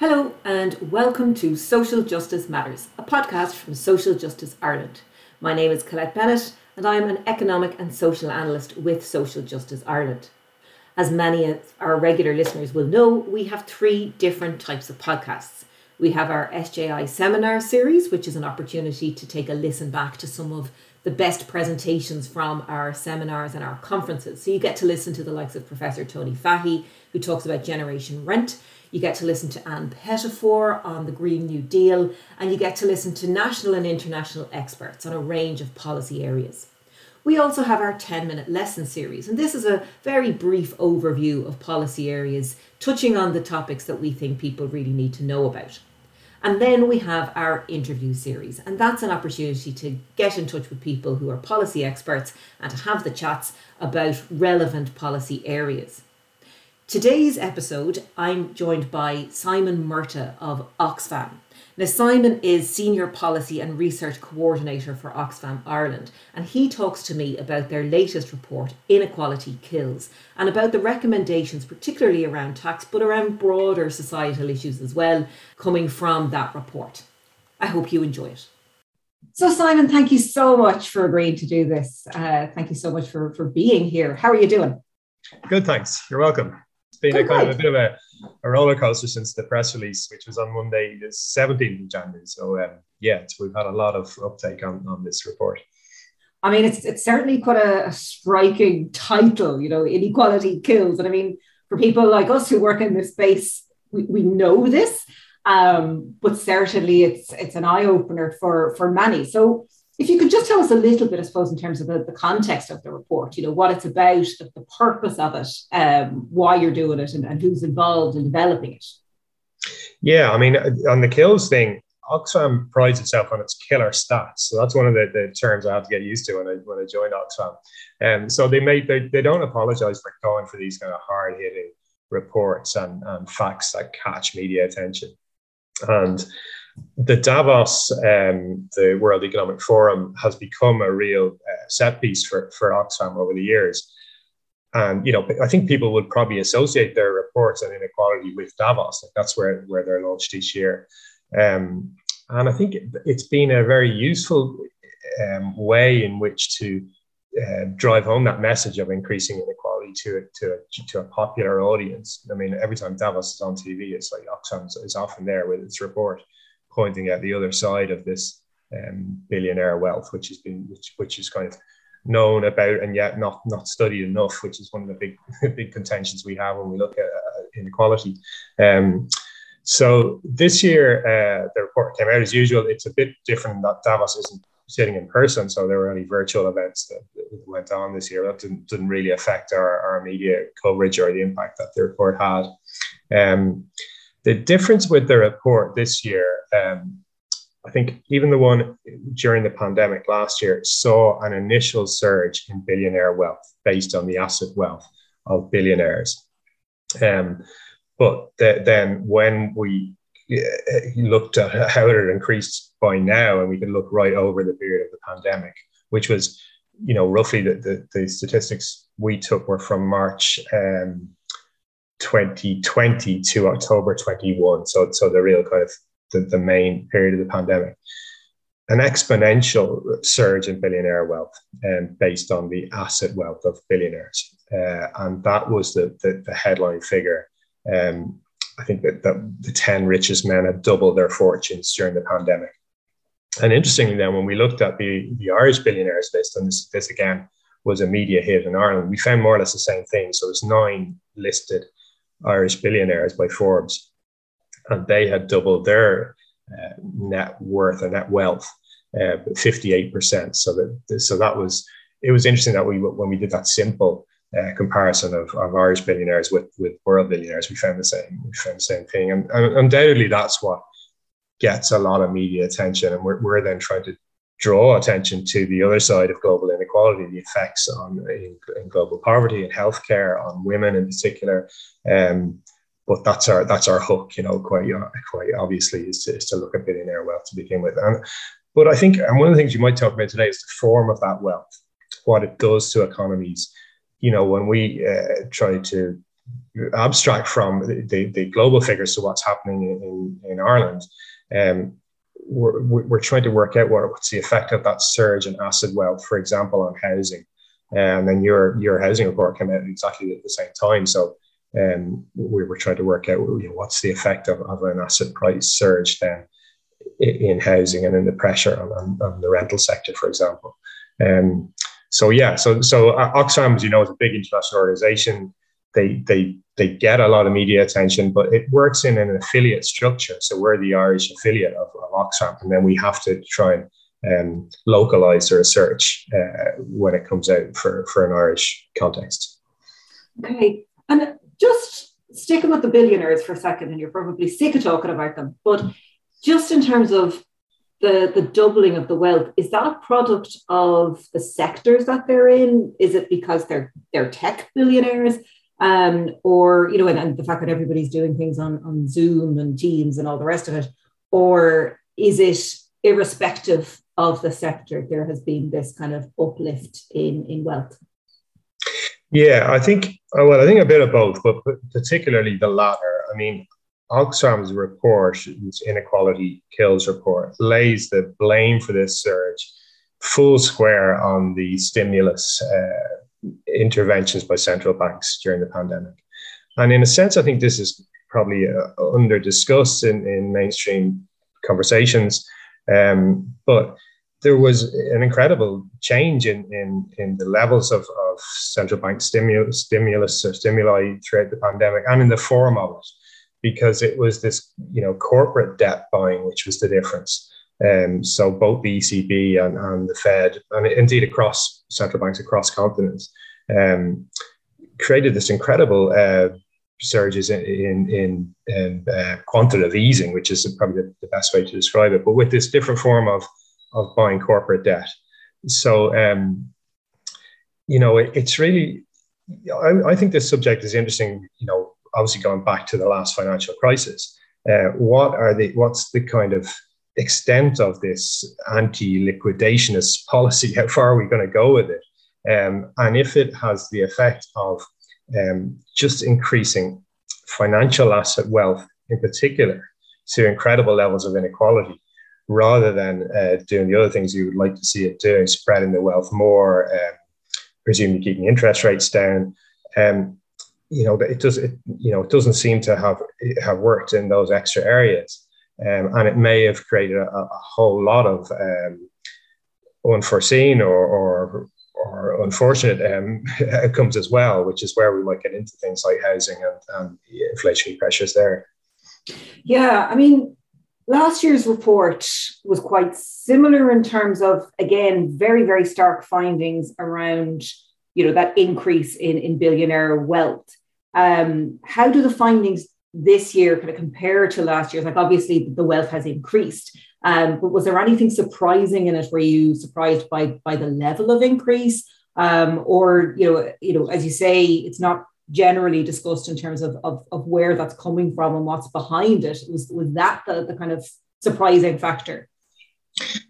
Hello, and welcome to Social Justice Matters, a podcast from Social Justice Ireland. My name is Colette Bennett, and I am an economic and social analyst with Social Justice Ireland. As many of our regular listeners will know, we have three different types of podcasts. We have our SJI seminar series, which is an opportunity to take a listen back to some of the best presentations from our seminars and our conferences. So you get to listen to the likes of Professor Tony Fahey, who talks about generation rent. You get to listen to Ann Pettifor on the Green New Deal, and you get to listen to national and international experts on a range of policy areas. We also have our 10 minute lesson series, and this is a very brief overview of policy areas, touching on the topics that we think people really need to know about. And then we have our interview series, and that's an opportunity to get in touch with people who are policy experts and to have the chats about relevant policy areas. Today's episode, I'm joined by Simon Murtagh of Oxfam. Now, Simon is Senior Policy and Research Coordinator for Oxfam Ireland, and he talks to me about their latest report, Inequality Kills, and about the recommendations, particularly around tax, but around broader societal issues as well, coming from that report. I hope you enjoy it. So, Simon, thank you so much for agreeing to do this. Uh, thank you so much for, for being here. How are you doing? Good, thanks. You're welcome It's been a kind of a bit of a, a, roller coaster since the press release, which was on Monday, the 17th of January. So, um, yeah, we've had a lot of uptake on, on this report. I mean, it's, it's certainly quite a, a striking title, you know, Inequality Kills. And I mean, for people like us who work in this space, we, we know this, um, but certainly it's it's an eye opener for for many. So if you could just tell us a little bit, I suppose, in terms of the, the context of the report, you know, what it's about, the, the purpose of it, um, why you're doing it, and, and who's involved in developing it. Yeah, I mean, on the kills thing, Oxfam prides itself on its killer stats. So that's one of the, the terms I had to get used to when I when I joined Oxfam. And um, so they make they, they don't apologize for going for these kind of hard hitting reports and, and facts that catch media attention. And the Davos, um, the World Economic Forum, has become a real uh, set piece for, for Oxfam over the years. And you know, I think people would probably associate their reports on inequality with Davos. Like that's where, where they're launched each year. Um, and I think it's been a very useful um, way in which to uh, drive home that message of increasing inequality to, to, to a popular audience. I mean, every time Davos is on TV, it's like Oxfam is often there with its report pointing at the other side of this um, billionaire wealth, which has been which, which is kind of known about and yet not not studied enough, which is one of the big big contentions we have when we look at uh, inequality. Um, so this year, uh, the report came out as usual. It's a bit different that Davos isn't sitting in person, so there were only virtual events that, went on this year. That didn't, didn't really affect our, our media coverage or the impact that the report had. Um, the difference with the report this year um, I think even the one during the pandemic last year saw an initial surge in billionaire wealth based on the asset wealth of billionaires. Um, but th- then when we uh, looked at how it had increased by now, and we could look right over the period of the pandemic, which was, you know, roughly the, the, the statistics we took were from March um, 2020 to October 21. So, so the real kind of the, the main period of the pandemic. An exponential surge in billionaire wealth um, based on the asset wealth of billionaires. Uh, and that was the, the, the headline figure. Um, I think that, that the 10 richest men had doubled their fortunes during the pandemic. And interestingly, then, when we looked at the, the Irish billionaires list, and this, this again was a media hit in Ireland, we found more or less the same thing. So there's nine listed Irish billionaires by Forbes and they had doubled their uh, net worth and net wealth, uh, 58%. So that so that was it was interesting that we when we did that simple uh, comparison of, of Irish billionaires with with world billionaires, we found the same we found the same thing, and, and undoubtedly that's what gets a lot of media attention, and we're, we're then trying to draw attention to the other side of global inequality, the effects on in, in global poverty and healthcare on women in particular. Um, but that's our that's our hook, you know, quite quite obviously is to, is to look at billionaire wealth to begin with. And but I think and one of the things you might talk about today is the form of that wealth, what it does to economies. You know, when we uh, try to abstract from the, the global figures to what's happening in, in Ireland, um, we're, we're trying to work out what, what's the effect of that surge in asset wealth, for example, on housing. And then your your housing report came out exactly at the same time. So um, we were trying to work out you know, what's the effect of, of an asset price surge then in housing and in the pressure on, on, the rental sector, for example. Um, so yeah, so so Oxfam, as you know, is a big international organization. They they they get a lot of media attention, but it works in an affiliate structure. So we're the Irish affiliate of, of Oxfam, and then we have to try and um, localize the research uh, when it comes out for, for an Irish context. Okay, and just sticking with the billionaires for a second, and you're probably sick of talking about them, but just in terms of the, the doubling of the wealth, is that a product of the sectors that they're in? Is it because they're they're tech billionaires? Um, or you know, and, and the fact that everybody's doing things on, on Zoom and Teams and all the rest of it, or is it irrespective of the sector, there has been this kind of uplift in, in wealth? Yeah, I think, uh, well, I think a bit of both, but particularly the latter. I mean, Oxfam's report, Inequality Kills report, lays the blame for this surge full square on the stimulus uh, interventions by central banks during the pandemic. And in a sense, I think this is probably uh, under discussed in, in mainstream conversations. Um, but there was an incredible change in, in, in the levels of, of central bank stimulus, stimulus or stimuli throughout the pandemic and in the form of it, because it was this, you know, corporate debt buying, which was the difference. Um, so both the ECB and, and the Fed, and indeed across central banks across continents, um, created this incredible uh, surges in in, in, uh, quantitative easing, which is probably the, the best way to describe it. But with this different form of of buying corporate debt. So, um, you know, it, it's really, I, I, think this subject is interesting, you know, obviously going back to the last financial crisis. Uh, what are the, what's the kind of extent of this anti-liquidationist policy? How far are we going to go with it? Um, and if it has the effect of um, just increasing financial asset wealth in particular to incredible levels of inequality, rather than uh, doing the other things you would like to see it doing, spreading the wealth more, um, presumably keeping interest rates down. Um, you know, it does. It, you know, it doesn't seem to have have worked in those extra areas, um, and it may have created a, a whole lot of um, unforeseen or, or or unfortunate um, outcomes as well, which is where we might get into things like housing and, and inflationary pressures there. Yeah, I mean, Last year's report was quite similar in terms of, again, very, very stark findings around, you know, that increase in, in billionaire wealth. Um, how do the findings this year kind of compare to last year's? Like, obviously, the wealth has increased, um, but was there anything surprising in it? Were you surprised by by the level of increase, um, or you know, you know, as you say, it's not generally discussed in terms of, of, of where that's coming from and what's behind it. Was, was that the, the kind of surprising factor?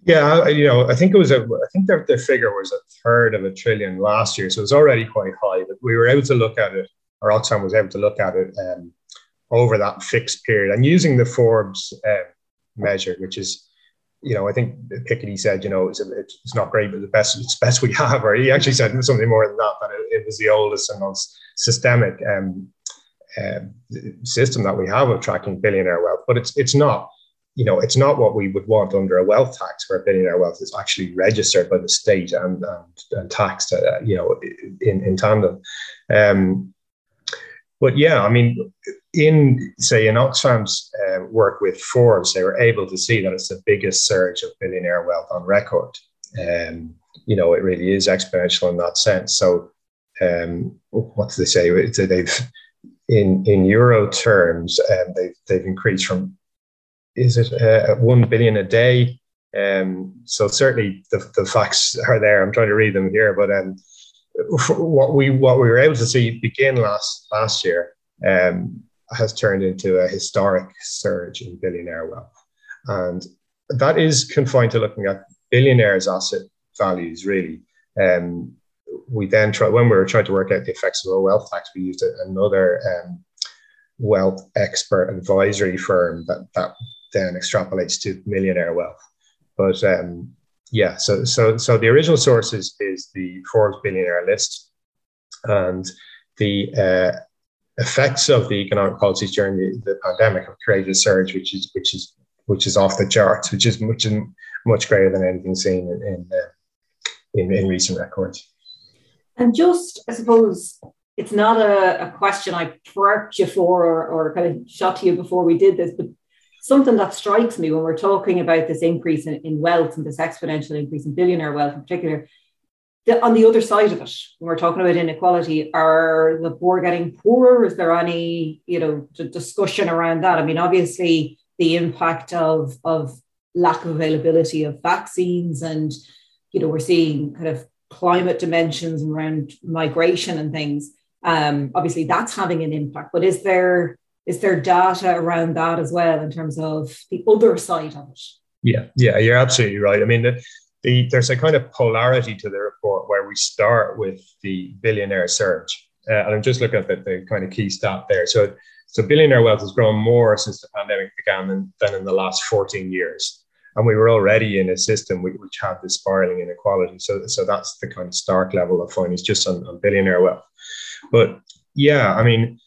Yeah, you know, I think it was a. I think the, the figure was a third of a trillion last year, so it's already quite high. But we were able to look at it, or Oxfam was able to look at it um, over that fixed period, and using the Forbes uh, measure, which is, you know, I think Piketty said, you know, it's, it's not great, but the best it's best we have. Or he actually said something more than that, that it, it was the oldest and most systemic um, uh, system that we have of tracking billionaire wealth, but it's it's not you know it's not what we would want under a wealth tax where billionaire wealth is actually registered by the state and and, and taxed uh, you know in in tandem. Um, but yeah, I mean, in say in Oxfam's uh, work with Forbes, they were able to see that it's the biggest surge of billionaire wealth on record. Um, you know, it really is exponential in that sense. So um, what do they say? They've in in euro terms, um, they've they've increased from is it uh, one billion a day? Um, so certainly the, the facts are there. I'm trying to read them here, but um, what we what we were able to see begin last last year um, has turned into a historic surge in billionaire wealth, and that is confined to looking at billionaires' asset values really. Um, we then try when we were trying to work out the effects of a wealth tax, we used another um, wealth expert advisory firm that that then extrapolates to millionaire wealth. But um, yeah, so so so the original source is, is the Forbes billionaire list, and the uh, effects of the economic policies during the, the pandemic have created a surge, which is which is which is off the charts, which is much much greater than anything seen in in, uh, in, in recent records. And just, I suppose, it's not a, a question I prepped you for or, or kind of shot to you before we did this, but something that strikes me when we're talking about this increase in, in wealth and this exponential increase in billionaire wealth in particular, the, on the other side of it, when we're talking about inequality, are the poor getting poorer? Is there any, you know, discussion around that? I mean, obviously, the impact of of lack of availability of vaccines, and you know, we're seeing kind of climate dimensions around migration and things. Um, obviously, that's having an impact. But is there is there data around that as well in terms of the other side of it? Yeah, yeah, you're absolutely right. I mean, the, the, there's a kind of polarity to the report where we start with the billionaire surge. Uh, and I'm just looking at the, the, kind of key stat there. So, so billionaire wealth has grown more since the pandemic began than, than in the last 14 years. And we were already in a system which, had this spiraling inequality. So, so that's the kind of stark level of findings just on, on billionaire wealth. But yeah, I mean,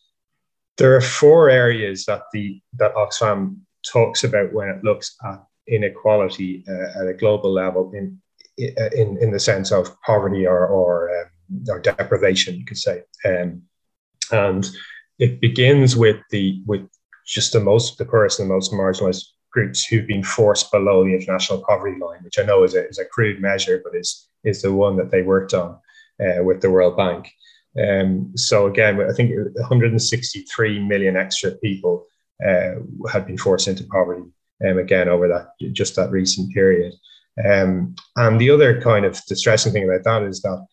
there are four areas that the that Oxfam talks about when it looks at inequality uh, at a global level in in in the sense of poverty or or, um, or deprivation, you could say, um, and it begins with the with just the most the poorest and the most marginalized groups who've been forced below the international poverty line, which I know is a, is a crude measure, but is is the one that they worked on uh, with the World Bank. Um, so again, I think 163 million extra people uh, had been forced into poverty. Um, again, over that just that recent period. Um, and the other kind of distressing thing about that is that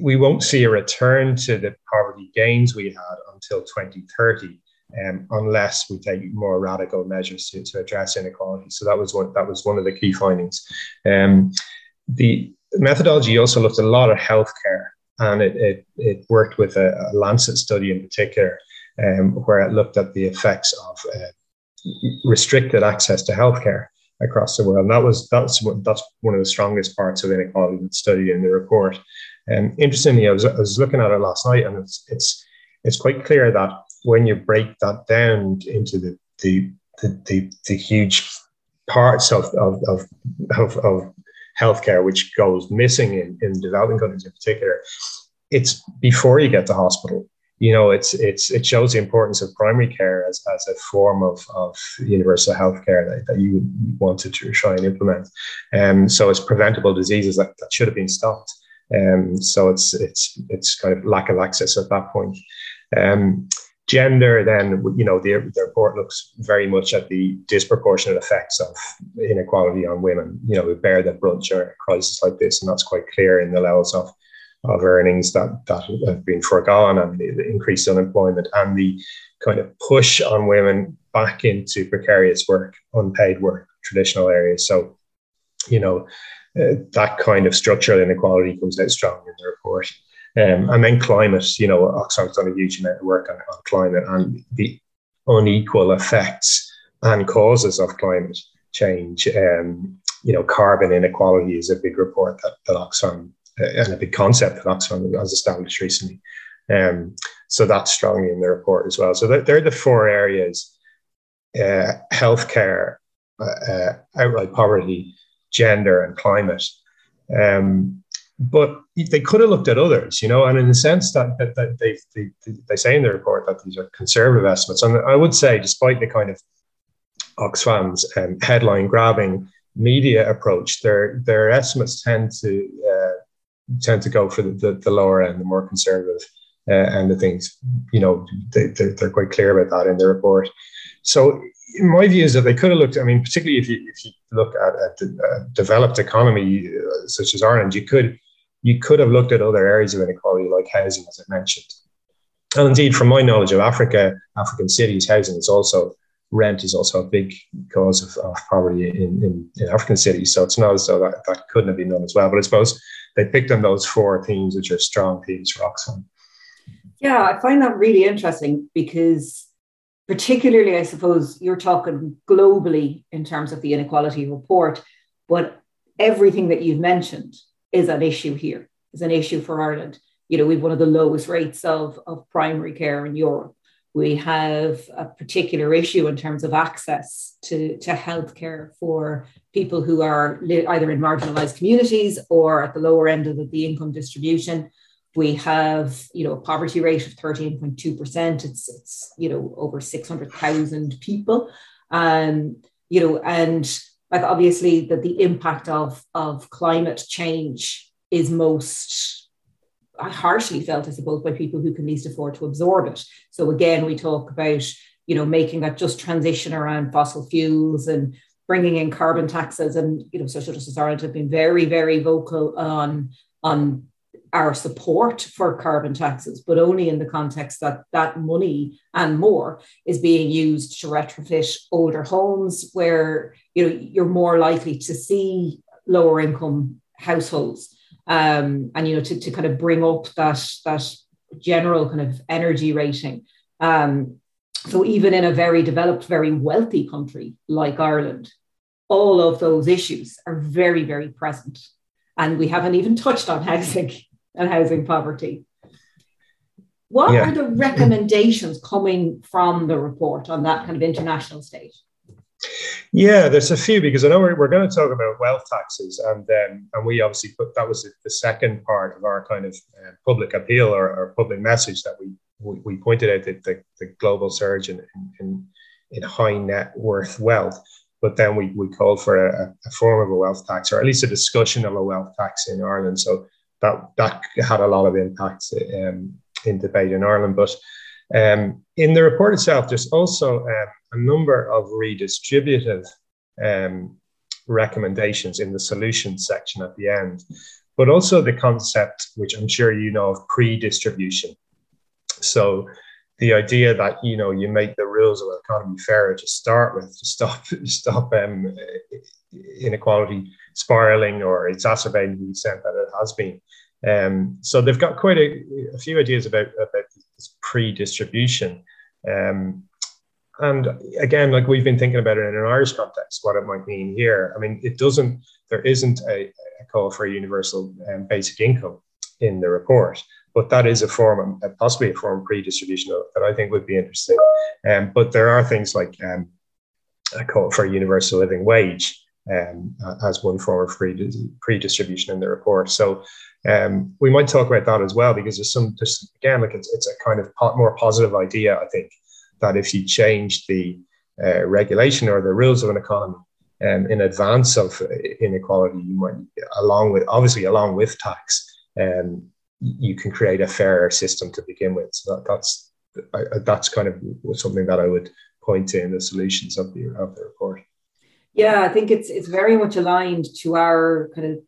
we won't see a return to the poverty gains we had until 2030. Um, unless we take more radical measures to, to address inequality. So that was one that was one of the key findings. Um, the methodology also looked a lot at healthcare and it, it, it worked with a, a, Lancet study in particular, um, where it looked at the effects of uh, restricted access to healthcare across the world. And that was that's that's one of the strongest parts of inequality that's studied in the report. And interestingly, I was, I was looking at it last night, and it's it's it's quite clear that when you break that down into the the the, the, the huge parts of, of, of, of, of healthcare, which goes missing in, in developing countries in particular, it's before you get to hospital. You know, it's it's it shows the importance of primary care as, as a form of, of universal health care that, that you wanted to try and implement. Um, so it's preventable diseases that, that should have been stopped. Um, so it's it's it's kind of lack of access at that point. Um, Gender, then, you know, the, the report looks very much at the disproportionate effects of inequality on women, you know, who bear the brunt during a crisis like this. And that's quite clear in the levels of, of earnings that, that have been foregone and the increased unemployment and the kind of push on women back into precarious work, unpaid work, traditional areas. So, you know, uh, that kind of structural inequality comes out strong in the report. Um, and then climate, you know, Oxfam's done a huge amount of work on, on climate and the unequal effects and causes of climate change. Um, you know, carbon inequality is a big report that, that Oxfam and a big concept that Oxfam has established recently. Um, so that's strongly in the report as well. So they're the four areas: uh, healthcare, uh, uh, outright poverty, gender, and climate. Um, but they could have looked at others, you know, and in the sense that, that, that they, they, they say in the report that these are conservative estimates. And I would say, despite the kind of Oxfam's um, headline grabbing media approach, their, their estimates tend to uh, tend to go for the, the, the, lower end, the more conservative uh, end of things. You know, they, they're, they're quite clear about that in the report. So my view is that they could have looked. I mean, particularly if you if you look at a, developed economy uh, such as Ireland, you could you could have looked at other areas of inequality like housing, as I mentioned. And indeed, from my knowledge of Africa, African cities, housing is also rent is also a big cause of, of poverty in, in, in, African cities. So it's not as though that, that couldn't have been done as well. But I suppose they picked on those four themes, which are strong themes Oxfam. Yeah, I find that really interesting because, particularly, I suppose you're talking globally in terms of the inequality report, but everything that you've mentioned is an issue here, is an issue for Ireland. You know, we've one of the lowest rates of, of primary care in Europe. We have a particular issue in terms of access to, to healthcare for people who are either in marginalized communities or at the lower end of the, the income distribution. We have, you know, a poverty rate of 13.2%. It's, it's you know, over 600,000 people. Um, you know, and like obviously that the impact of, of climate change is most harshly felt, I suppose, by people who can least afford to absorb it. So again, we talk about, you know, making that just transition around fossil fuels and bringing in carbon taxes. And, you know, Social Justice Ireland have been very, very vocal on, on our support for carbon taxes, but only in the context that that money and more is being used to retrofit older homes where you know you're more likely to see lower income households um, and you know to, to kind of bring up that that general kind of energy rating. Um, so even in a very developed, very wealthy country like Ireland, all of those issues are very, very present. And we haven't even touched on housing and housing poverty. What yeah. are the recommendations coming from the report on that kind of international stage? Yeah, there's a few because I know we're, we're going to talk about wealth taxes, and um, and we obviously put that was the second part of our kind of uh, public appeal or, or, public message that we we, we pointed out that the, the global surge in, in in high net worth wealth, but then we we called for a, a form of a wealth tax or at least a discussion of a wealth tax in Ireland. So that that had a lot of impact um, in debate in Ireland, but. Um, in the report itself, there's also um, a number of redistributive um, recommendations in the solutions section at the end, but also the concept, which I'm sure you know, of pre-distribution. So the idea that you know you make the rules of the economy fairer to start with to stop stop um, inequality spiraling or exacerbating the extent that it has been. Um, so they've got quite a, a, few ideas about about this pre-distribution. Um, and again, like we've been thinking about it in an Irish context, what it might mean here. I mean, it doesn't, there isn't a, a call for a universal um, basic income in the report, but that is a form, of, possibly a form of pre-distribution that I think would be interesting. Um, but there are things like um, a call for a universal living wage um, as one form of pre-distribution in the report. So um, we might talk about that as well because there's some, just again, like it's, it's a kind of more positive idea, I think, that if you change the uh, regulation or the rules of an economy um, in advance of inequality, you might, along with obviously along with tax, um, you can create a fairer system to begin with. So that, that's that's kind of something that I would point to in the solutions of the of the report. Yeah, I think it's it's very much aligned to our kind of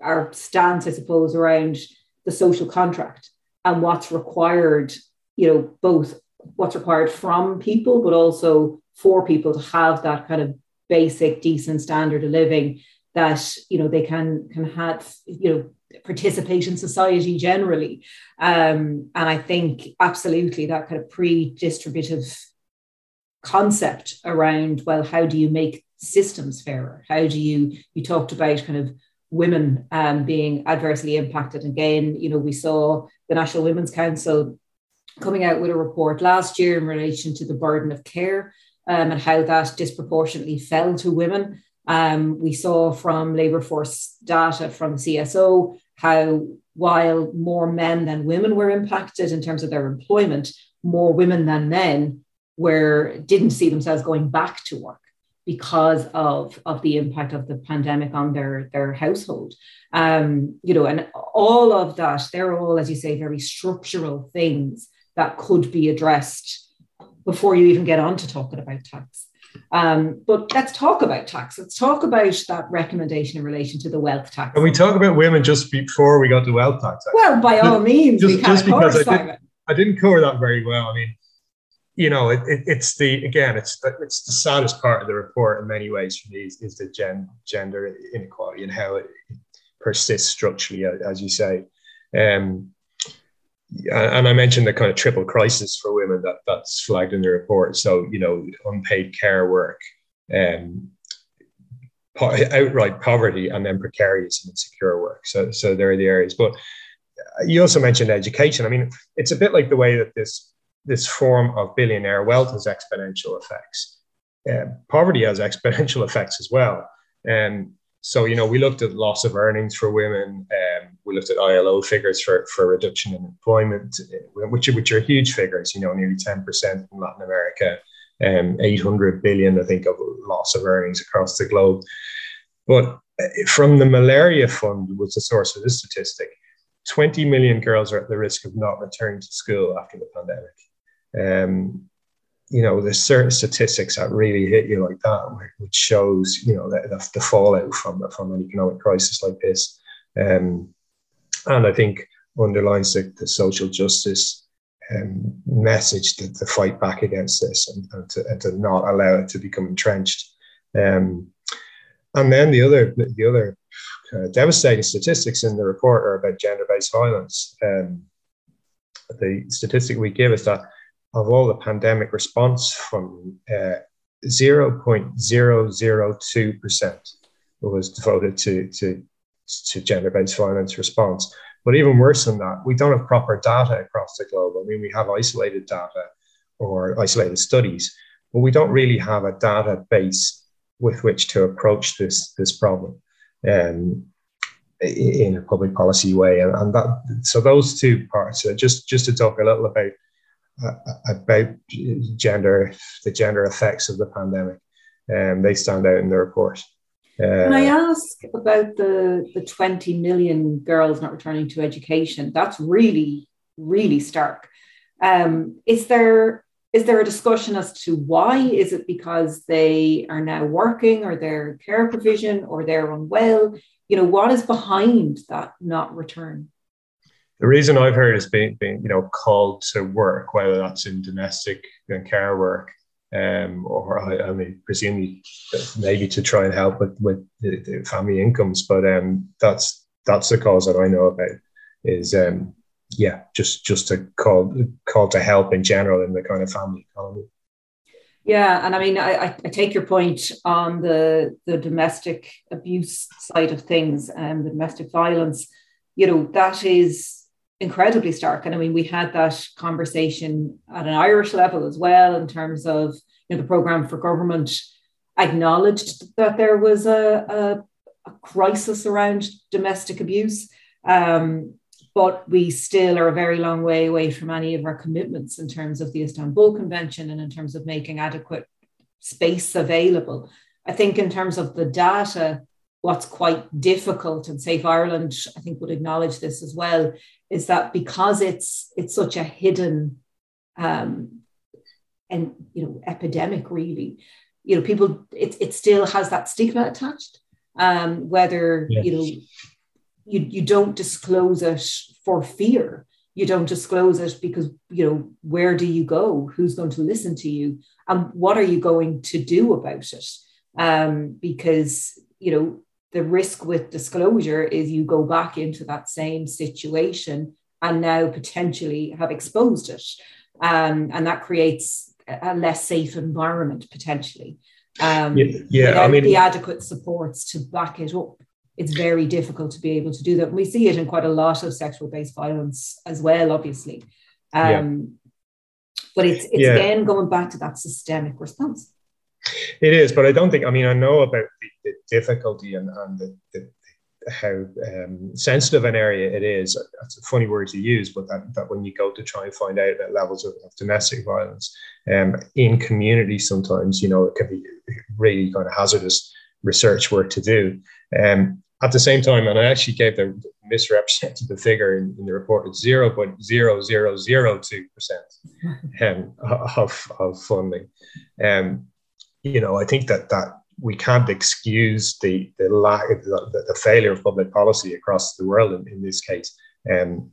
our stance, I suppose, around the social contract and what's required, you know, both what's required from people, but also for people to have that kind of basic, decent standard of living that you know they can can have you know participate in society generally. Um, and I think absolutely that kind of pre-distributive concept around well, how do you make systems fairer? How do you you talked about kind of women um, being adversely impacted. Again, you know, we saw the National Women's Council coming out with a report last year in relation to the burden of care um, and how that disproportionately fell to women. Um, we saw from labour force data from CSO how while more men than women were impacted in terms of their employment, more women than men were didn't see themselves going back to work because of, of the impact of the pandemic on their, their household. Um, you know, and all of that, they're all, as you say, very structural things that could be addressed before you even get on to talking about tax. Um, but let's talk about tax. Let's talk about that recommendation in relation to the wealth tax. Can we talk about women just before we go to wealth tax? Well, by all means, just, we just because I, did, I didn't cover that very well. I mean, you know, it, it, it's the again, it's the, it's the saddest part of the report in many ways for me is, is the gen, gender inequality and how it persists structurally, as you say. Um, and I mentioned the kind of triple crisis for women that that's flagged in the report. So you know, unpaid care work, um, outright poverty, and then precarious and insecure work. So so there are the areas. But you also mentioned education. I mean, it's a bit like the way that this this form of billionaire wealth has exponential effects. Uh, poverty has exponential effects as well. And so, you know, we looked at loss of earnings for women. Um, we looked at ILO figures for, for reduction in employment, which, which are huge figures, you know, nearly 10% in Latin America, um, 800 billion, I think, of loss of earnings across the globe. But uh, from the Malala Fund was the source of this statistic. 20 million girls are at the risk of not returning to school after the pandemic. Um, you know, there's certain statistics that really hit you like that, which shows, you know, the, the, fallout from, from an economic crisis like this. Um, and I think underlines the, the social justice um, message to, to fight back against this and, and, to, and to not allow it to become entrenched. Um, and then the other, the other uh, devastating statistics in the report are about gender-based violence. Um, the statistic we give is that of all the pandemic response from uh, 0.002% was devoted to, to, to gender-based violence response. But even worse than that, we don't have proper data across the globe. I mean, we have isolated data or isolated studies, but we don't really have a database with which to approach this, this problem um, in a public policy way. And, and that, so those two parts, uh, just, just to talk a little about about gender, the gender effects of the pandemic. and um, they stand out in the report. Uh, Can I ask about the, the 20 million girls not returning to education? That's really, really stark. Um, is there is there a discussion as to why? Is it because they are now working or their care provision or they're unwell? You know, what is behind that not return? The reason I've heard is being, being you know called to work, whether that's in domestic and care work, um, or I, I mean presumably maybe to try and help with with the, the family incomes, but um, that's that's the cause that I know about is um, yeah just just to call call to help in general in the kind of family economy. Yeah, and I mean, I, I take your point on the the domestic abuse side of things and the domestic violence. You know, that is incredibly stark. And I mean, we had that conversation at an Irish level as well, in terms of you know the program for government acknowledged that there was a, a, a crisis around domestic abuse. Um, but we still are a very long way away from any of our commitments in terms of the Istanbul Convention and in terms of making adequate space available. I think, in terms of the data, what's quite difficult, and Safe Ireland, I think, would acknowledge this as well, is that because it's it's such a hidden um, and you know epidemic, really, you know, people it it still has that stigma attached. Um, whether yes. you know you you don't disclose it for fear, you don't disclose it because you know where do you go? Who's going to listen to you? And what are you going to do about it? Um, because you know the risk with disclosure is you go back into that same situation and now potentially have exposed it. Um, and that creates a less safe environment potentially. Um, yeah, yeah I mean, the adequate supports to back it up. It's very difficult to be able to do that. And we see it in quite a lot of sexual based violence as well, obviously. Um, yeah. But it's, it's yeah. again going back to that systemic response. It is, but I don't think. I mean, I know about the, the difficulty and, and the, the, how um, sensitive an area it is. That's a funny word to use, but that, that when you go to try and find out about levels of, of domestic violence um, in communities, sometimes you know it can be really kind of hazardous research work to do. Um, at the same time, and I actually gave the misrepresented the figure in, in the report, it's 0.0002% um, of, of funding. Um, you know, I think that that we can't excuse the the lack of the, the failure of public policy across the world in, in this case, um,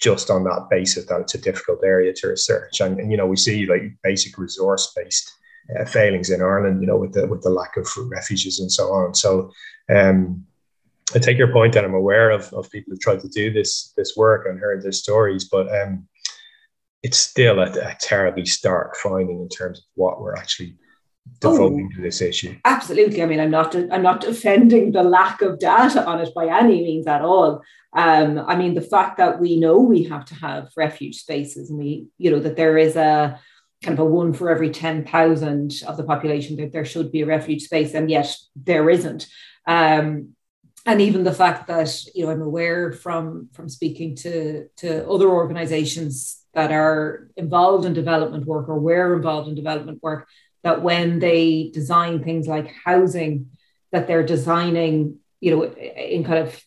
just on that basis that it's a difficult area to research. And, and you know, we see like basic resource based uh, failings in Ireland, you know, with the with the lack of refuges and so on. So, um, I take your point, and I'm aware of, of people who tried to do this this work and heard their stories, but um, it's still a, a terribly stark finding in terms of what we're actually devoting oh, to this issue. Absolutely. I mean, I'm not I'm not defending the lack of data on it by any means at all. Um, I mean, the fact that we know we have to have refuge spaces, and we, you know, that there is a kind of a one for every 10,000 of the population that there should be a refuge space, and yet there isn't. Um, and even the fact that you know I'm aware from from speaking to to other organizations that are involved in development work or were involved in development work that when they design things like housing that they're designing you know in kind of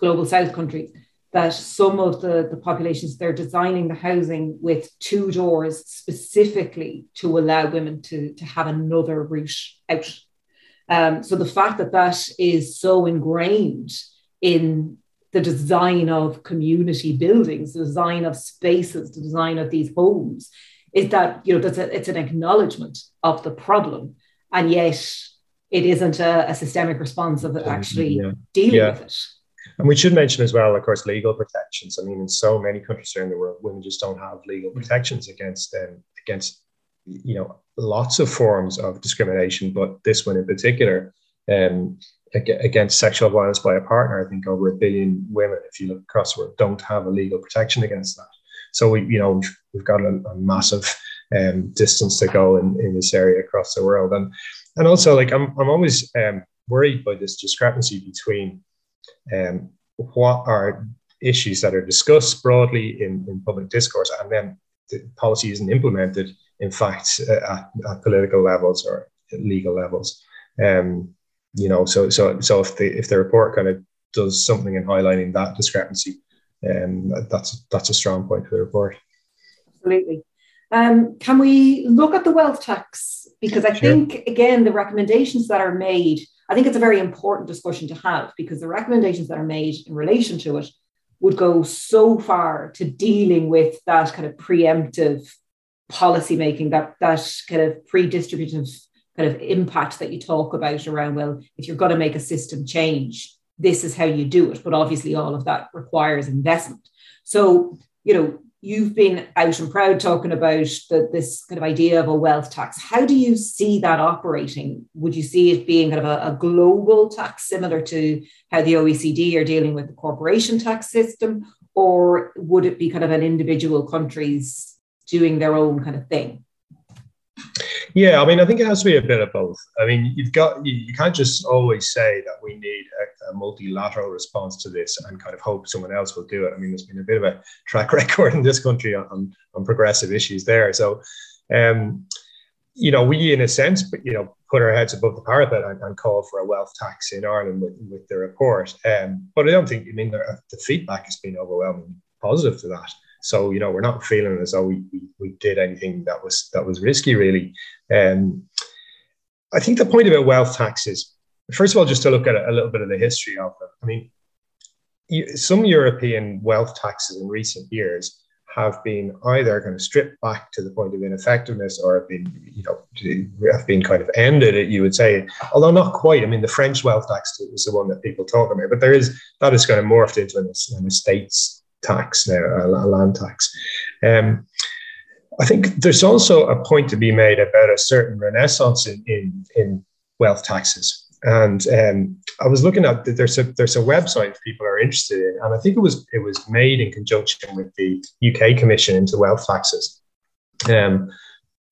global south countries that some of the, the populations they're designing the housing with two doors specifically to allow women to, to have another route out. Um, so the fact that that is so ingrained in the design of community buildings, the design of spaces, the design of these homes, is that you know that's a, it's an acknowledgement of the problem, and yet it isn't a, a systemic response of actually yeah. dealing yeah. with it. And we should mention as well, of course, legal protections. I mean, in so many countries around the world, women just don't have legal protections against um, against you know lots of forms of discrimination, but this one in particular, um, against sexual violence by a partner, I think over a billion women, if you look across the world, don't have a legal protection against that. So we, you know, we've got a, a massive um, distance to go in, in this area across the world, and and also like I'm I'm always um, worried by this discrepancy between um, what are issues that are discussed broadly in, in public discourse and then the policy isn't implemented in fact, uh, at, at, political levels or legal levels. Um, you know, so so so if the if the report kind of does something in highlighting that discrepancy, um, that's that's a strong point for the report. Absolutely. Um, can we look at the wealth tax? Because I sure. think again the recommendations that are made, I think it's a very important discussion to have because the recommendations that are made in relation to it would go so far to dealing with that kind of preemptive policy making, that that kind of pre-distributive kind of impact that you talk about around, well, if you're going to make a system change, this is how you do it. But obviously, all of that requires investment. So, you know, you've been out and proud talking about the, this kind of idea of a wealth tax. How do you see that operating? Would you see it being kind of a, a, global tax, similar to how the OECD are dealing with the corporation tax system? Or would it be kind of an individual countries doing their own kind of thing? Yeah, I mean, I think it has to be a bit of both. I mean, you've got you, you can't just always say that we need a, a, multilateral response to this and kind of hope someone else will do it. I mean, there's been a bit of a track record in this country on on progressive issues there. So, um, you know, we in a sense, but you know, put our heads above the parapet and, and call for a wealth tax in Ireland with, with the report. Um, but I don't think, I mean, the, the feedback has been overwhelmingly positive to that. So you know, we're not feeling as though we, we, we did anything that was that was risky, really. Um, I think the point about wealth taxes, first of all, just to look at a, little bit of the history of them. I mean, some European wealth taxes in recent years have been either kind of stripped back to the point of ineffectiveness or have been, you know, have been kind of ended, you would say, although not quite. I mean, the French wealth tax is the one that people talk about, but there is, that is kind of morphed into an, an estates tax now, a land tax. Um, I think there's also a point to be made about a certain renaissance in, in, in wealth taxes. And um, I was looking at there's a there's a website people are interested in, and I think it was it was made in conjunction with the UK Commission into wealth taxes. Um,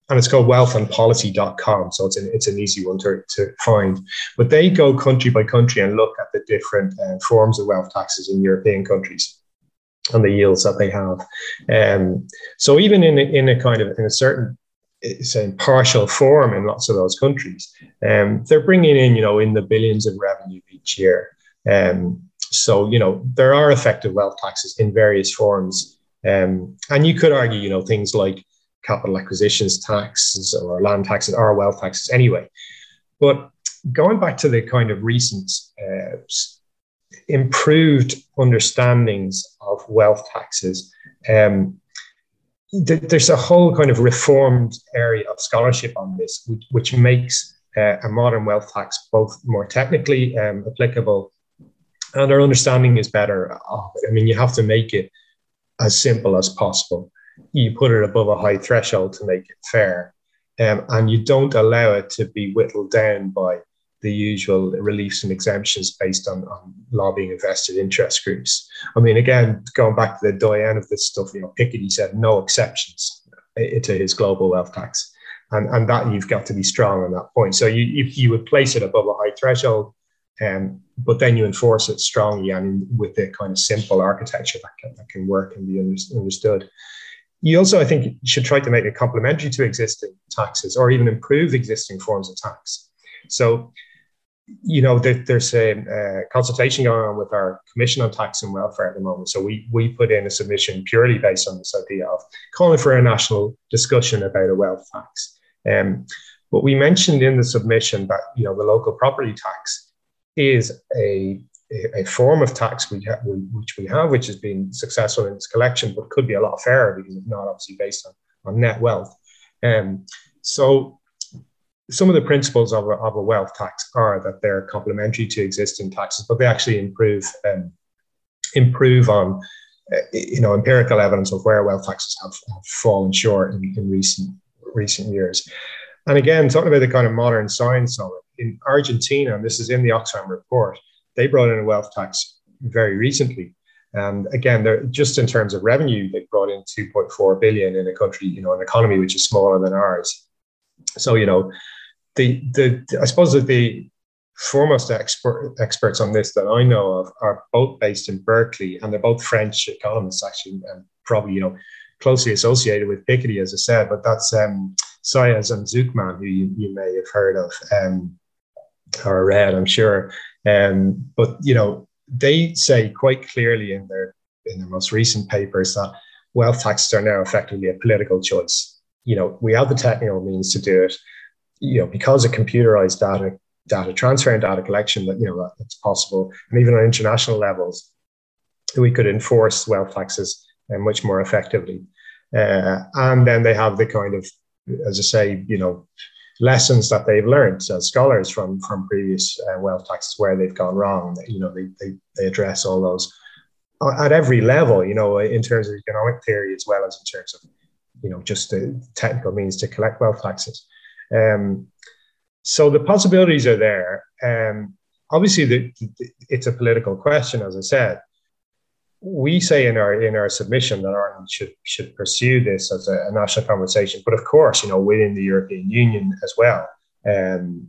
and it's called wealthandpolicy.com. So it's an, it's an easy one to, to find. But they go country by country and look at the different uh, forms of wealth taxes in European countries and the yields that they have. Um, so even in a, in a kind of in a certain say partial form in lots of those countries, um, they're bringing in you know in the billions of revenue each year. Um, so you know there are effective wealth taxes in various forms, um, and you could argue you know things like capital acquisitions taxes or land taxes are wealth taxes anyway. But going back to the kind of recent uh, improved understandings of wealth taxes. Um, th- there's a whole kind of reformed area of scholarship on this, which, which makes uh, a modern wealth tax, both more technically um, applicable and our understanding is better. I mean, you have to make it as simple as possible. You put it above a high threshold to make it fair, um, and you don't allow it to be whittled down by the usual reliefs and exemptions based on, on lobbying invested interest groups. I mean, again, going back to the doyen of this stuff, you know, Piketty said no exceptions to his global wealth tax. And, and that you've got to be strong on that point. So you, if you would place it above a high threshold, um, but then you enforce it strongly and with the kind of simple architecture that can, that can work and be understood. You also, I think, should try to make it complementary to existing taxes or even improve existing forms of tax. So, you know, there, there's a consultation going on with our Commission on Tax and Welfare at the moment. So we we put in a submission purely based on this idea of calling for a national discussion about a wealth tax. Um, but we mentioned in the submission that you know the local property tax is a, a form of tax we ha- which we have, which has been successful in its collection, but could be a lot fairer because it's not obviously based on, on net wealth. Um, so some of the principles of a, of a wealth tax are that they're complementary to existing taxes, but they actually improve um, improve on uh, you know empirical evidence of where wealth taxes have, have fallen short in, in recent recent years. And again, talking about the kind of modern science of it, in Argentina, and this is in the Oxfam report, they brought in a wealth tax very recently. And again, they're just in terms of revenue, they brought in 2.4 billion in a country, you know, an economy which is smaller than ours. So, you know, the the I suppose the foremost expert, experts on this that I know of are both based in Berkeley, and they're both French economists, actually, and probably you know closely associated with Piketty, as I said. But that's um, Saez and Zucman, who you, you may have heard of. Um, or read, I'm sure. Um, but you know, they say quite clearly in their in their most recent papers that wealth taxes are now effectively a political choice. You know, we have the technical means to do it. You know, because of computerized data data transfer and data collection, that you know it's possible, and even on international levels, we could enforce wealth taxes uh, much more effectively. Uh, and then they have the kind of, as I say, you know, lessons that they've learned as scholars from from previous uh, wealth taxes where they've gone wrong. You know, they, they, they address all those at every level, you know, in terms of economic theory as well as in terms of, you know, just the technical means to collect wealth taxes. Um, so the possibilities are there. Um, obviously, the, it's a political question, as I said we say in our in our submission that Ireland should should pursue this as a, a, national conversation, but of course, you know, within the European Union as well. Um,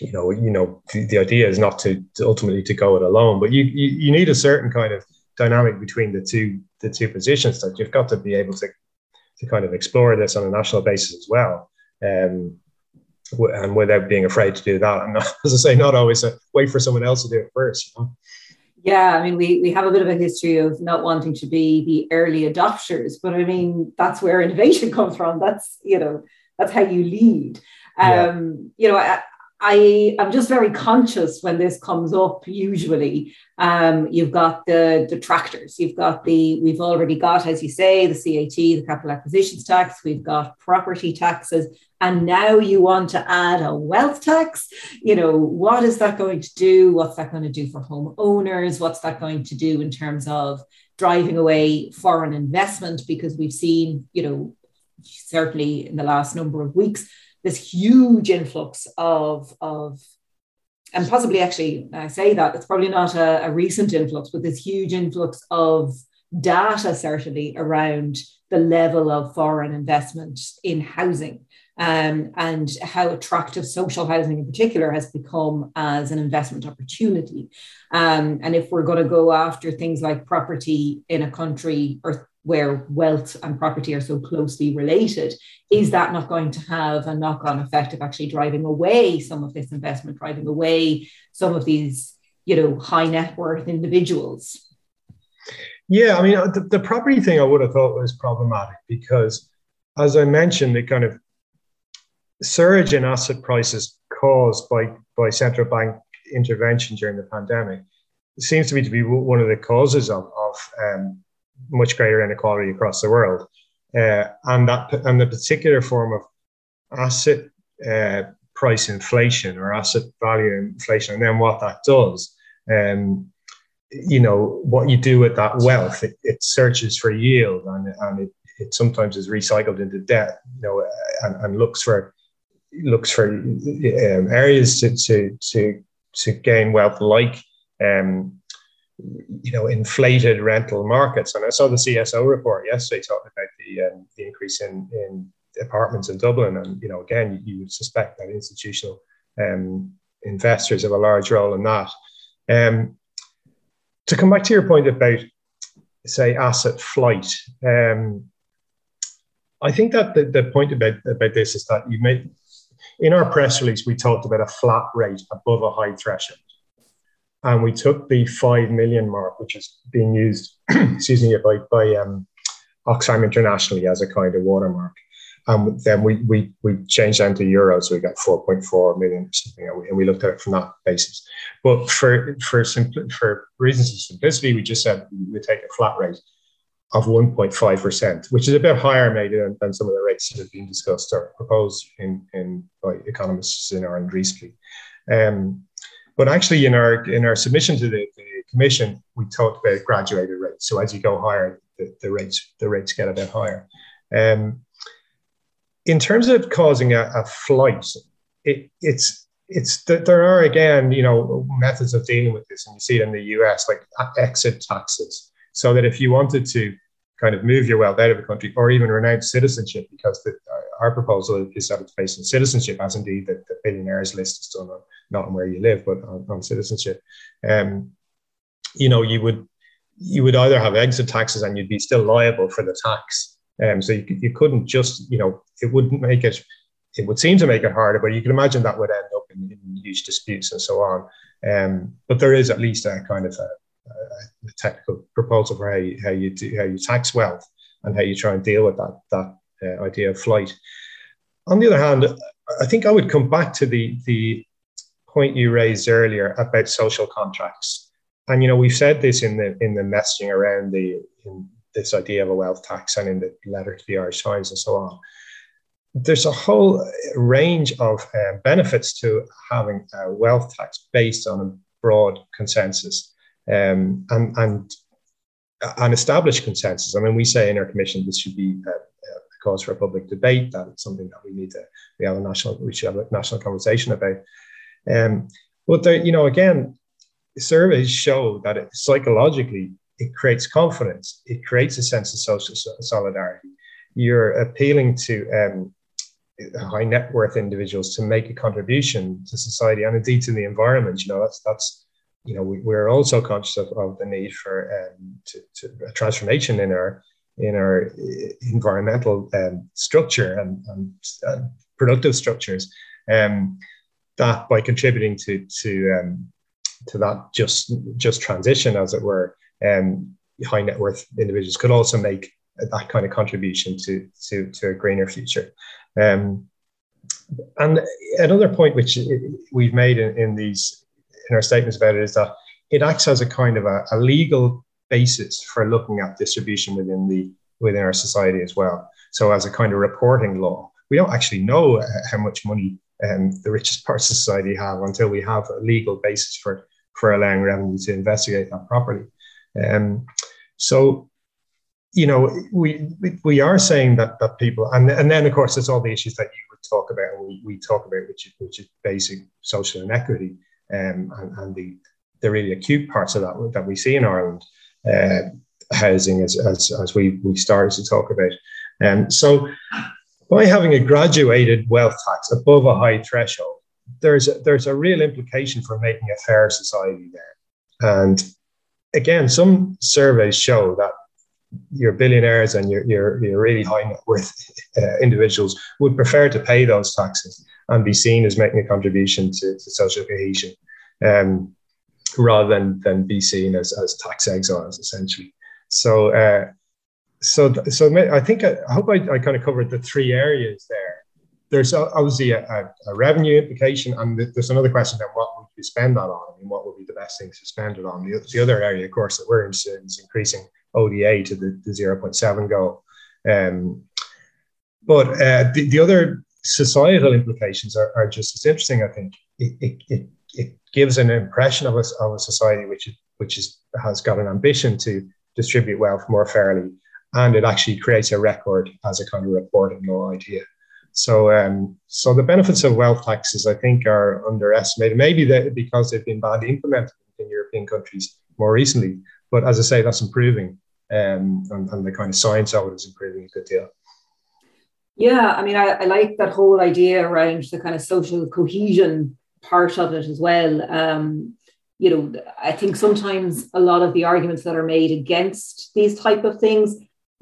you know, you know, the, the idea is not to, to, ultimately to go it alone, but you, you you need a certain kind of dynamic between the two the two positions that you've got to be able to to kind of explore this on a national basis as well. Um, and without being afraid to do that, and not, as I say, not always a, wait for someone else to do it first. You know? Yeah, I mean, we, we have a bit of a history of not wanting to be the early adopters, but I mean, that's where innovation comes from. That's, you know, that's how you lead. Um, yeah. You know, I, I am just very conscious when this comes up. Usually, um, you've got the detractors. You've got the we've already got, as you say, the CAT, the capital acquisitions tax. We've got property taxes, and now you want to add a wealth tax. You know, what is that going to do? What's that going to do for homeowners? What's that going to do in terms of driving away foreign investment? Because we've seen, you know, certainly in the last number of weeks this huge influx of, of and possibly actually, I say that it's probably not a, a recent influx, but this huge influx of data certainly around the level of foreign investment in housing um, and how attractive social housing in particular has become as an investment opportunity. Um, and if we're going to go after things like property in a country or where wealth and property are so closely related, is that not going to have a knock on effect of actually driving away some of this investment, driving away some of these, you know, high net worth individuals? Yeah, I mean, the, the property thing I would have thought was problematic because, as I mentioned, the kind of surge in asset prices caused by, by central bank intervention during the pandemic seems to me to be one of the causes of, of um, much greater inequality across the world. Uh, and that and the particular form of asset uh, price inflation or asset value inflation, and then what that does. Um, you know what you do with that wealth. It, it searches for yield, and, and it, it sometimes is recycled into debt. You know, and, and looks for looks for um, areas to, to to to gain wealth, like um, you know inflated rental markets. And I saw the CSO report yesterday talking about the um, the increase in in apartments in Dublin, and you know again you would suspect that institutional um, investors have a large role in that. Um, to come back to your point about say asset flight. Um, I think that the, the point about, about this is that you made in our press release, we talked about a flat rate above a high threshold. And we took the 5 million mark, which is being used, excuse me, by, by um, Oxfam internationally as a kind of watermark. And then we, we, we changed down to euros, so we got 4.4 million or something, and we, and we looked at it from that basis. But for, for, simpl- for reasons of simplicity, we just said we take a flat rate of 1.5%, which is a bit higher maybe than, than some of the rates that have been discussed or proposed in, in by economists in Ireland recently. Um, but actually, in our in our submission to the, the, commission, we talked about graduated rates. So as you go higher, the, the rates the rates get a bit higher. Um, in terms of causing a, a flight, it, it's it's there are again you know methods of dealing with this, and you see it in the US like exit taxes so that if you wanted to kind of move your wealth out of the country or even renounce citizenship, because the, our proposal is that it's based on citizenship, as indeed the, the billionaires list is done on not on where you live, but on, on citizenship. Um, you know, you would you would either have exit taxes and you'd be still liable for the tax. Um, so you, you couldn't just, you know, it wouldn't make it, it would seem to make it harder, but you can imagine that would end up in, in huge disputes and so on. Um, but there is at least a kind of a, a technical proposal for how you, how you do, how you tax wealth and how you try and deal with that that uh, idea of flight. On the other hand, I think I would come back to the the point you raised earlier about social contracts. And you know, we've said this in the in the messaging around the this idea of a wealth tax and in the letter to the Irish Times and so on. There's a whole range of um, benefits to having a wealth tax based on a broad consensus um, and, and an established consensus. I mean, we say in our commission this should be a, a cause for a public debate. That it's something that we need to we have a national we should have a national conversation about. Um, but there, you know, again, surveys show that it, psychologically it creates confidence. It creates a sense of social solidarity. You're appealing to um, high net worth individuals to make a contribution to society and indeed to the environment. You know, that's that's you know, we, we're also conscious of, of the need for um, to, to transformation in our in our uh, environmental um, structure and, and productive structures. Um, that by contributing to to um, to that just just transition, as it were, um, high net worth individuals could also make that kind of contribution to to to a greener future. Um, and another point which we've made in, in these in our statements about it is that it acts as a kind of a, a legal basis for looking at distribution within the within our society as well. So as a kind of reporting law, we don't actually know how much money um, the richest parts of society have until we have a legal basis for for allowing revenue to investigate that properly. Um, so, you know, we we are saying that that people, and and then of course there's all the issues that you would talk about, and we, we talk about, which is, which is basic social inequity um, and, and the, the really acute parts of that that we see in Ireland, uh, housing as, as, as we, we started to talk about. Um, so by having a graduated wealth tax above a high threshold, there's a, there's a real implication for making a fair society there. And again, some surveys show that your billionaires and your, your, your really high net worth uh, individuals would prefer to pay those taxes and be seen as making a contribution to, to social cohesion um, rather than, than be seen as, as tax exiles, essentially. So, uh, so, so I think I, I hope I, I, kind of covered the three areas there. There's obviously a, a, a revenue implication, and there's another question about what would you spend that on, and what would be the best things to spend it on. The, the other area, of course, that we're interested in is increasing ODA to the, the 0.7 goal. Um, but uh, the, the other societal implications are, are just as interesting. I think it, it, it, it gives an impression of a, of a society which which is, has got an ambition to distribute wealth more fairly, and it actually creates a record as a kind of reporting law idea. So, um, so the benefits of wealth taxes, I think, are underestimated. Maybe that because they've been badly implemented in European countries more recently. But as I say, that's improving, um, and, and the kind of science of it is improving a good deal. Yeah, I mean, I, I, like that whole idea around the kind of social cohesion part of it as well. Um, you know, I think sometimes a lot of the arguments that are made against these type of things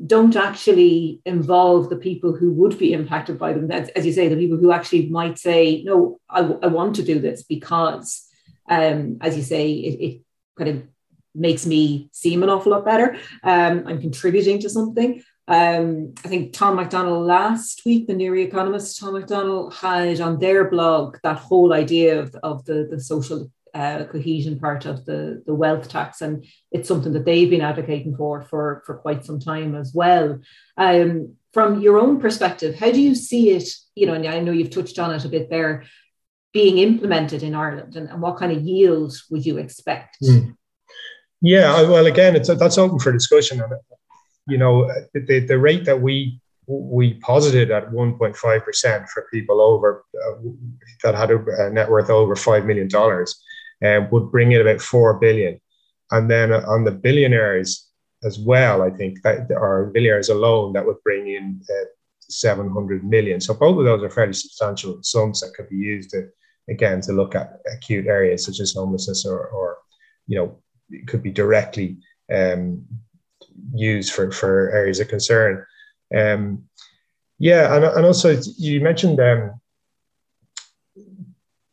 don't actually involve the people who would be impacted by them. That's, as you say, the people who actually might say, no, I, I want to do this because, um, as you say, it, it kind of makes me seem an awful lot better. Um, I'm contributing to something. Um, I think Tom McDonnell last week, the NERI economist, Tom McDonnell had on their blog that whole idea of, of the, the social uh, cohesion part of the, the wealth tax. And it's something that they've been advocating for for, for quite some time as well. Um, from your own perspective, how do you see it? You know, and I know you've touched on it a bit there, being implemented in Ireland and, and what kind of yield would you expect? Mm. Yeah, well, again, it's that's open for discussion you know, the, the rate that we we posited at 1.5% for people over uh, that had a, net worth over $5 million um, would bring in about 4 billion. And then on the billionaires as well, I think that billionaires alone, that would bring in uh, 700 million. So both of those are fairly substantial sums that could be used to, again, to look at acute areas such as homelessness or, or you know, it could be directly um, use for, for areas of concern. Um, yeah, and, and also you mentioned um,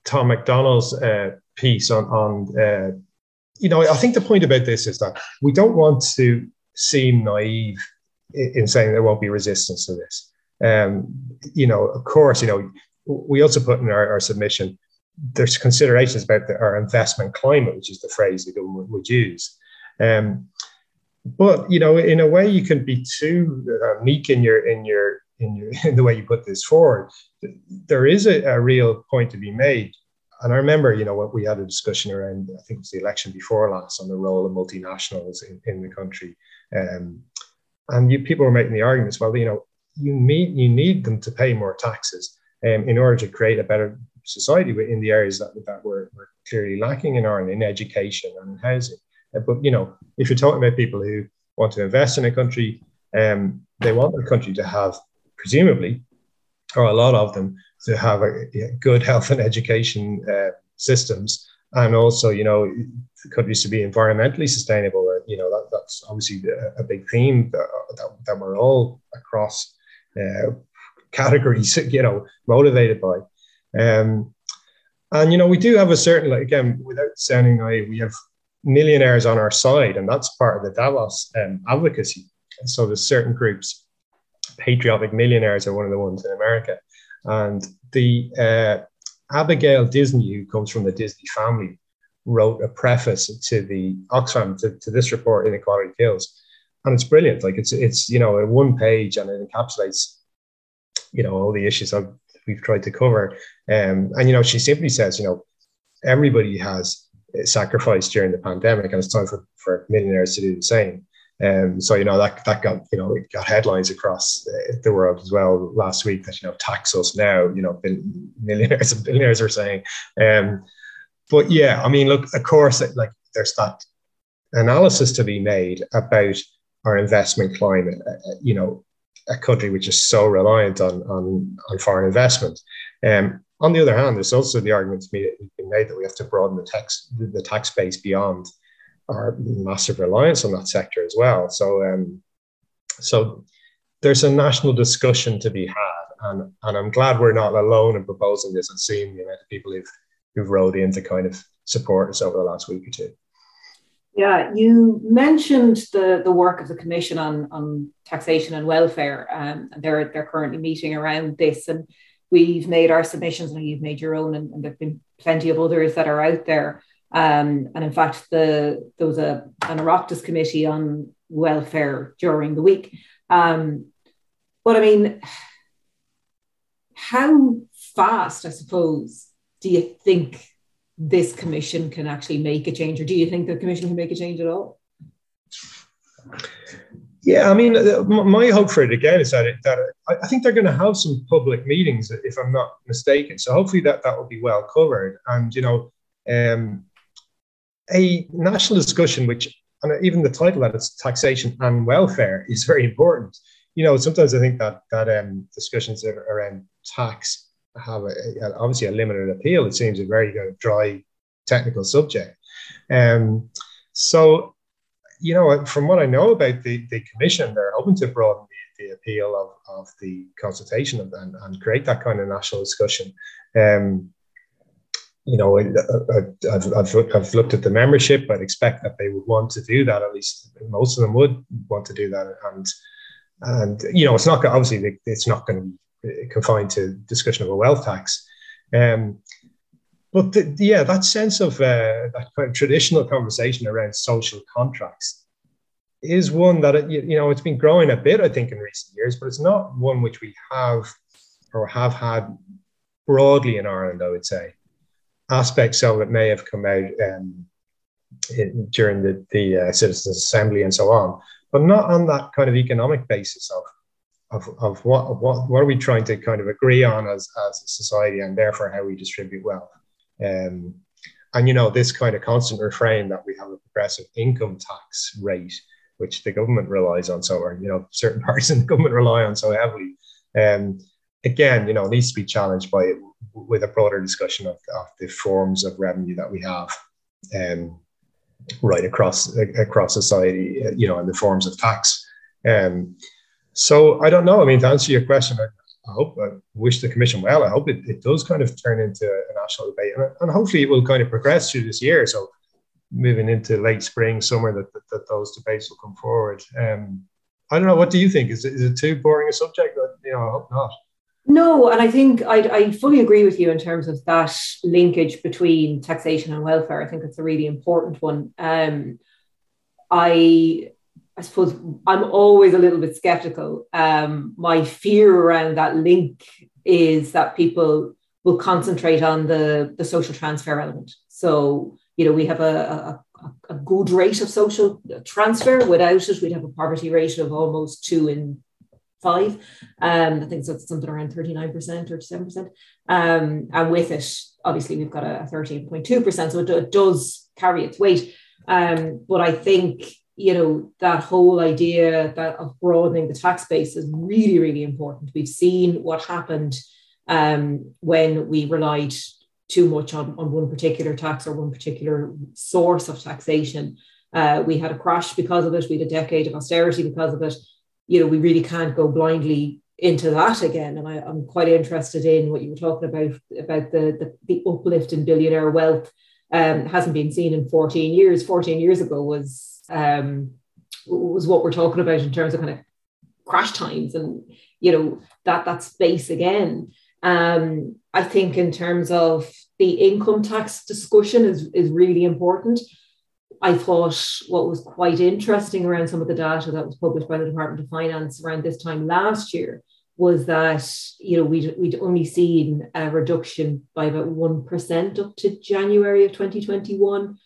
Tom McDonald's uh, piece on, on uh, you know, I think the point about this is that we don't want to seem naive in saying there won't be resistance to this. Um, you know, of course, you know, we also put in our, our submission, there's considerations about the, our investment climate, which is the phrase the government would use. Um, but you know, in a way, you can be too uh, meek in your in your in your in the way you put this forward. There is a, a real point to be made. And I remember, you know, what we had a discussion around, I think it was the election before last, on the role of multinationals in, in the country. Um, and you, people were making the arguments, well, you know, you need you need them to pay more taxes um, in order to create a better society in the areas that, that we're, we're clearly lacking in Ireland, in education and in housing. Uh, but you know, if you're talking about people who want to invest in a country, um, they want the country to have, presumably, or a lot of them, to have a, a good health and education uh, systems, and also, you know, countries to be environmentally sustainable. Uh, you know, that, that's obviously a, big theme that, that, that, we're all across uh, categories, you know, motivated by. Um, and you know, we do have a certain, like, again, without sounding naive, we have millionaires on our side, and that's part of the Davos um, advocacy. so there's certain groups, patriotic millionaires are one of the ones in America, and the uh, Abigail Disney, who comes from the Disney family, wrote a preface to the Oxfam to, to this report, Inequality Kills, and it's brilliant. Like it's it's you know a one page and it encapsulates you know all the issues I've, we've tried to cover, um, and you know she simply says you know everybody has sacrificed during the pandemic, and it's time for, for millionaires to do the same. Um, so you know that that got you know it got headlines across the world as well last week that you know tax us now. You know, millionaires and billionaires are saying. Um, but yeah, I mean, look, of course, like there's that analysis to be made about our investment climate. Uh, uh you know, a country which is so reliant on on, on foreign investment. Um, on the other hand, there's also the argument be made that we have to broaden the tax the tax base beyond our massive reliance on that sector as well. So, um, so there's a national discussion to be had, and and I'm glad we're not alone in proposing this and seeing the amount of people who've who've rode in to kind of support us over the last week or two. Yeah, you mentioned the, the work of the Commission on, on Taxation and Welfare. Um, they're they're currently meeting around this, and we've made our submissions and you've made your own, and, and there've been plenty of others that are out there. Um, and in fact, the there was a an Oireachtas committee on welfare during the week. Um, but I mean, how fast, I suppose, do you think this commission can actually make a change, or do you think the commission can make a change at all? Yeah, I mean, uh, my hope for it again is that, it, that I think they're going to have some public meetings, if I'm not mistaken. So hopefully that that will be well covered, and you know, um, a national discussion, which and even the title that it's taxation and welfare is very important. You know, sometimes I think that that um, discussions around tax have a, obviously a limited appeal. It seems a very dry technical subject. Um, so, you know, from what I know about the, the commission, they're hoping to broaden the, the appeal of, of the consultation and, and, create that kind of national discussion. Um, you know, I, have I've, I've looked at the membership. I'd expect that they would want to do that. At least most of them would want to do that. And and you know, it's not obviously it's not going to be confined to discussion of a wealth tax. Um, but the, yeah, that sense of uh, that kind of traditional conversation around social contracts is one that it, you know it's been growing a bit, I think, in recent years, but it's not one which we have or have had broadly in Ireland. I would say aspects of it may have come out um, in, during the, the uh, Citizens Assembly and so on, but not on that kind of economic basis of, of, of what, what, what are we trying to kind of agree on as, as a society and therefore how we distribute wealth. Um, and, you know, this kind of constant refrain that we have a progressive income tax rate, which the government relies on so, or, you know, certain parts in the government rely on so heavily. Um, again, you know, needs to be challenged by with a broader discussion of, of the forms of revenue that we have um, right across across society, you know, and the forms of tax. Um, so I don't know. I mean, to answer your question, I, I hope I wish the commission well. I hope it, it does kind of turn into a national debate, and, and hopefully it will kind of progress through this year. So moving into late spring, summer, that, that, that those debates will come forward. Um, I don't know. What do you think? Is it, is it too boring a subject? You know, I hope not. No, and I think I, I fully agree with you in terms of that linkage between taxation and welfare. I think it's a really important one. Um, I I suppose I'm always a little bit skeptical. Um, my fear around that link is that people will concentrate on the, the social transfer element. So, you know, we have a, a, a good rate of social transfer. Without it, we'd have a poverty rate of almost two in five. Um, I think it's something around 39% or 7%. Um, and with it, obviously, we've got a 13.2%. So it, it does carry its weight. Um, but I think, you know, that whole idea that of broadening the tax base is really, really important. We've seen what happened um, when we relied too much on, on one particular tax or one particular source of taxation. Uh, we had a crash because of it. We had a decade of austerity because of it you know, we really can't go blindly into that again. And I, am quite interested in what you were talking about about the the, the uplift in billionaire wealth. Um, hasn't been seen in 14 years. 14 years ago was um, was what we're talking about in terms of kind of crash times and you know that that space again. Um, I think in terms of the income tax discussion is is really important. I thought what was quite interesting around some of the data that was published by the Department of Finance around this time last year was that you know we'd, we'd only seen a reduction by about 1% up to January of 2021,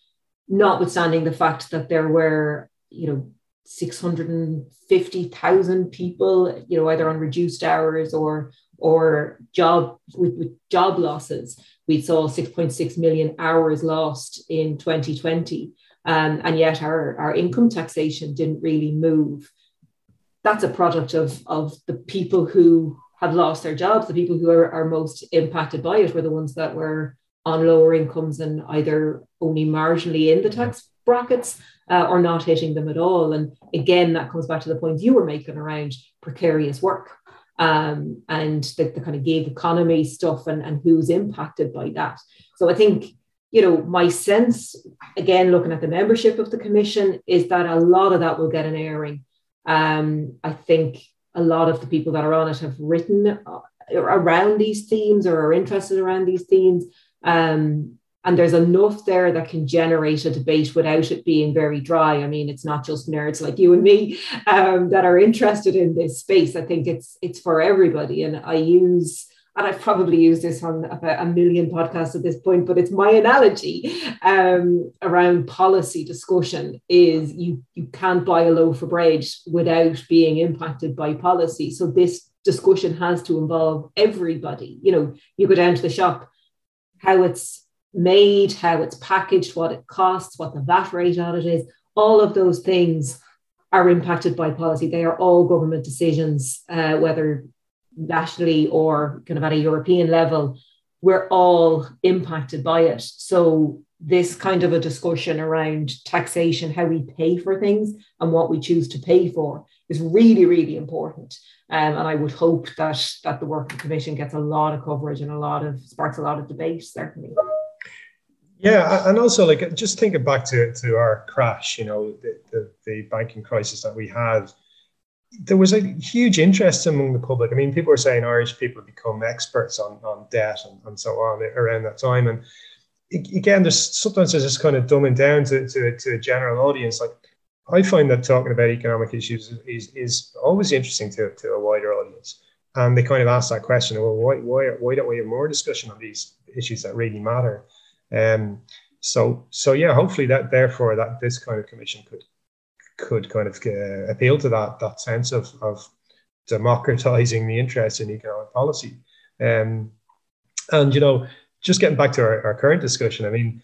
notwithstanding the fact that there were you know 650,000 people you know either on reduced hours or or job with, with job losses. We saw 6.6 million hours lost in 2020 um, and yet our, our income taxation didn't really move. That's a product of, of the people who have lost their jobs. The people who are, are most impacted by it were the ones that were on lower incomes and either only marginally in the tax brackets uh, or not hitting them at all. And again, that comes back to the point you were making around precarious work um, and the, the kind of gig economy stuff and, and who's impacted by that. So I think you know, my sense, again, looking at the membership of the commission, is that a lot of that will get an airing. Um, I think a lot of the people that are on it have written uh, around these themes or are interested around these themes. Um, and there's enough there that can generate a debate without it being very dry. I mean, it's not just nerds like you and me um, that are interested in this space. I think it's it's for everybody. And I use and I've probably used this on about a million podcasts at this point, but it's my analogy um, around policy discussion is you you can't buy a loaf of bread without being impacted by policy. So this discussion has to involve everybody. You know, you go down to the shop, how it's made, how it's packaged, what it costs, what the VAT rate on it is, all of those things are impacted by policy. They are all government decisions, uh, whether nationally or kind of at a European level. We're all impacted by it. So this kind of a discussion around taxation, how we pay for things and what we choose to pay for is really, really important. Um, and I would hope that that the work of the commission gets a lot of coverage and a lot of sparks a lot of debate, certainly. Yeah, and also like just thinking back to, to our crash, you know, the, the, the banking crisis that we had, there was a huge interest among the public. I mean, people were saying Irish people become experts on, on debt and, and so on around that time. And again, there's sometimes there's just kind of dumbing down to, to, to a general audience. Like I find that talking about economic issues is, is always interesting to, to a wider audience. And they kind of ask that question, well, why, why, why don't we have more discussion on these issues that really matter? Um, so, so yeah, hopefully that therefore that this kind of commission could could kind of uh, appeal to that that sense of of democratizing the interest in economic policy. Um, and you know, just getting back to our, our current discussion, I mean,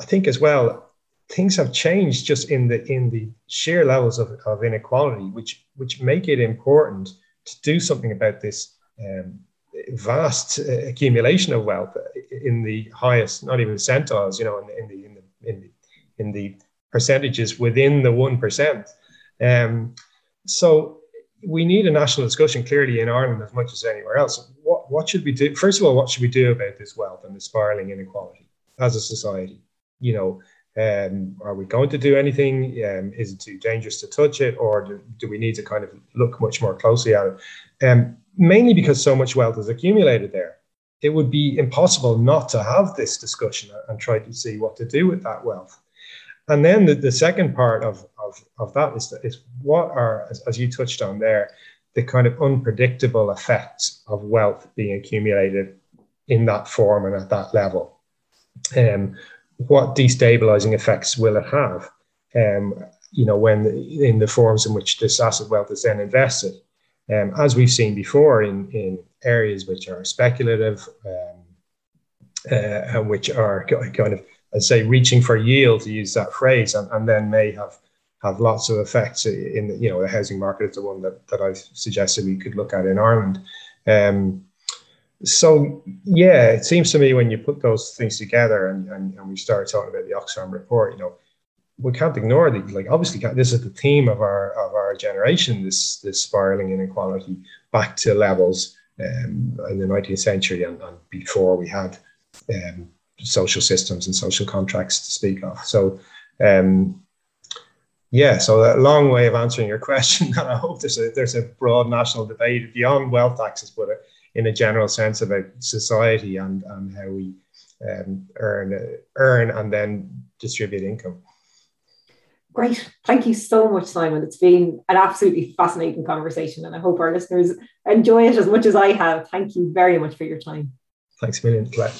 I think as well things have changed just in the in the sheer levels of, of inequality, which which make it important to do something about this um, vast uh, accumulation of wealth in the highest, not even centiles, you know, in the in the in the in the, in the percentages within the one percent. Um, so we need a national discussion clearly in Ireland as much as anywhere else. What what should we do? First of all, what should we do about this wealth and the spiraling inequality as a society? You know, um, are we going to do anything? Um, is it too dangerous to touch it, or do, do, we need to kind of look much more closely at it? Um, mainly because so much wealth is accumulated there. It would be impossible not to have this discussion and try to see what to do with that wealth. And then the, the second part of, of, of that is, is what are, as, as you touched on there, the kind of unpredictable effects of wealth being accumulated in that form and at that level. Um, what destabilizing effects will it have? Um, you know, when in the forms in which this asset wealth is then invested, um, as we've seen before in in areas which are speculative, um, uh, and which are kind of, I'd say, reaching for yield to use that phrase, and, and then may have have lots of effects in the, you know the housing market is the one that that I've suggested we could look at in Ireland. Um, so yeah, it seems to me when you put those things together and, and, and we start talking about the Oxfam report, you know, we can't ignore the like obviously this is the theme of our of our generation this this spiraling inequality back to levels um, in the 19th century and, and before we had um, social systems and social contracts to speak of. So um, yeah so a long way of answering your question and I hope there's a there's a broad national debate beyond wealth taxes but in a general sense about society and, and how we um, earn earn and then distribute income. Great. Thank you so much, Simon. It's been an absolutely fascinating conversation, and I hope our listeners enjoy it as much as I have. Thank you very much for your time. Thanks a million, Claire.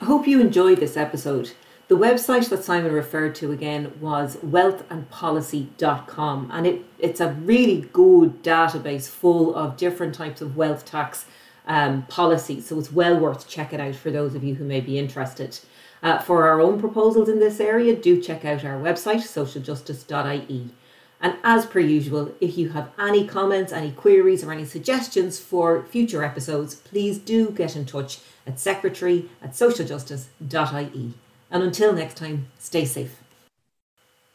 I hope you enjoyed this episode. The website that Simon referred to again was wealthandpolicy.com, and it, it's a really good database full of different types of wealth tax um, policies. So it's well worth checking out for those of you who may be interested. Uh, for our own proposals in this area, do check out our website, socialjustice.ie. And as per usual, if you have any comments, any queries, or any suggestions for future episodes, please do get in touch at secretary at socialjustice.ie. And until next time, stay safe.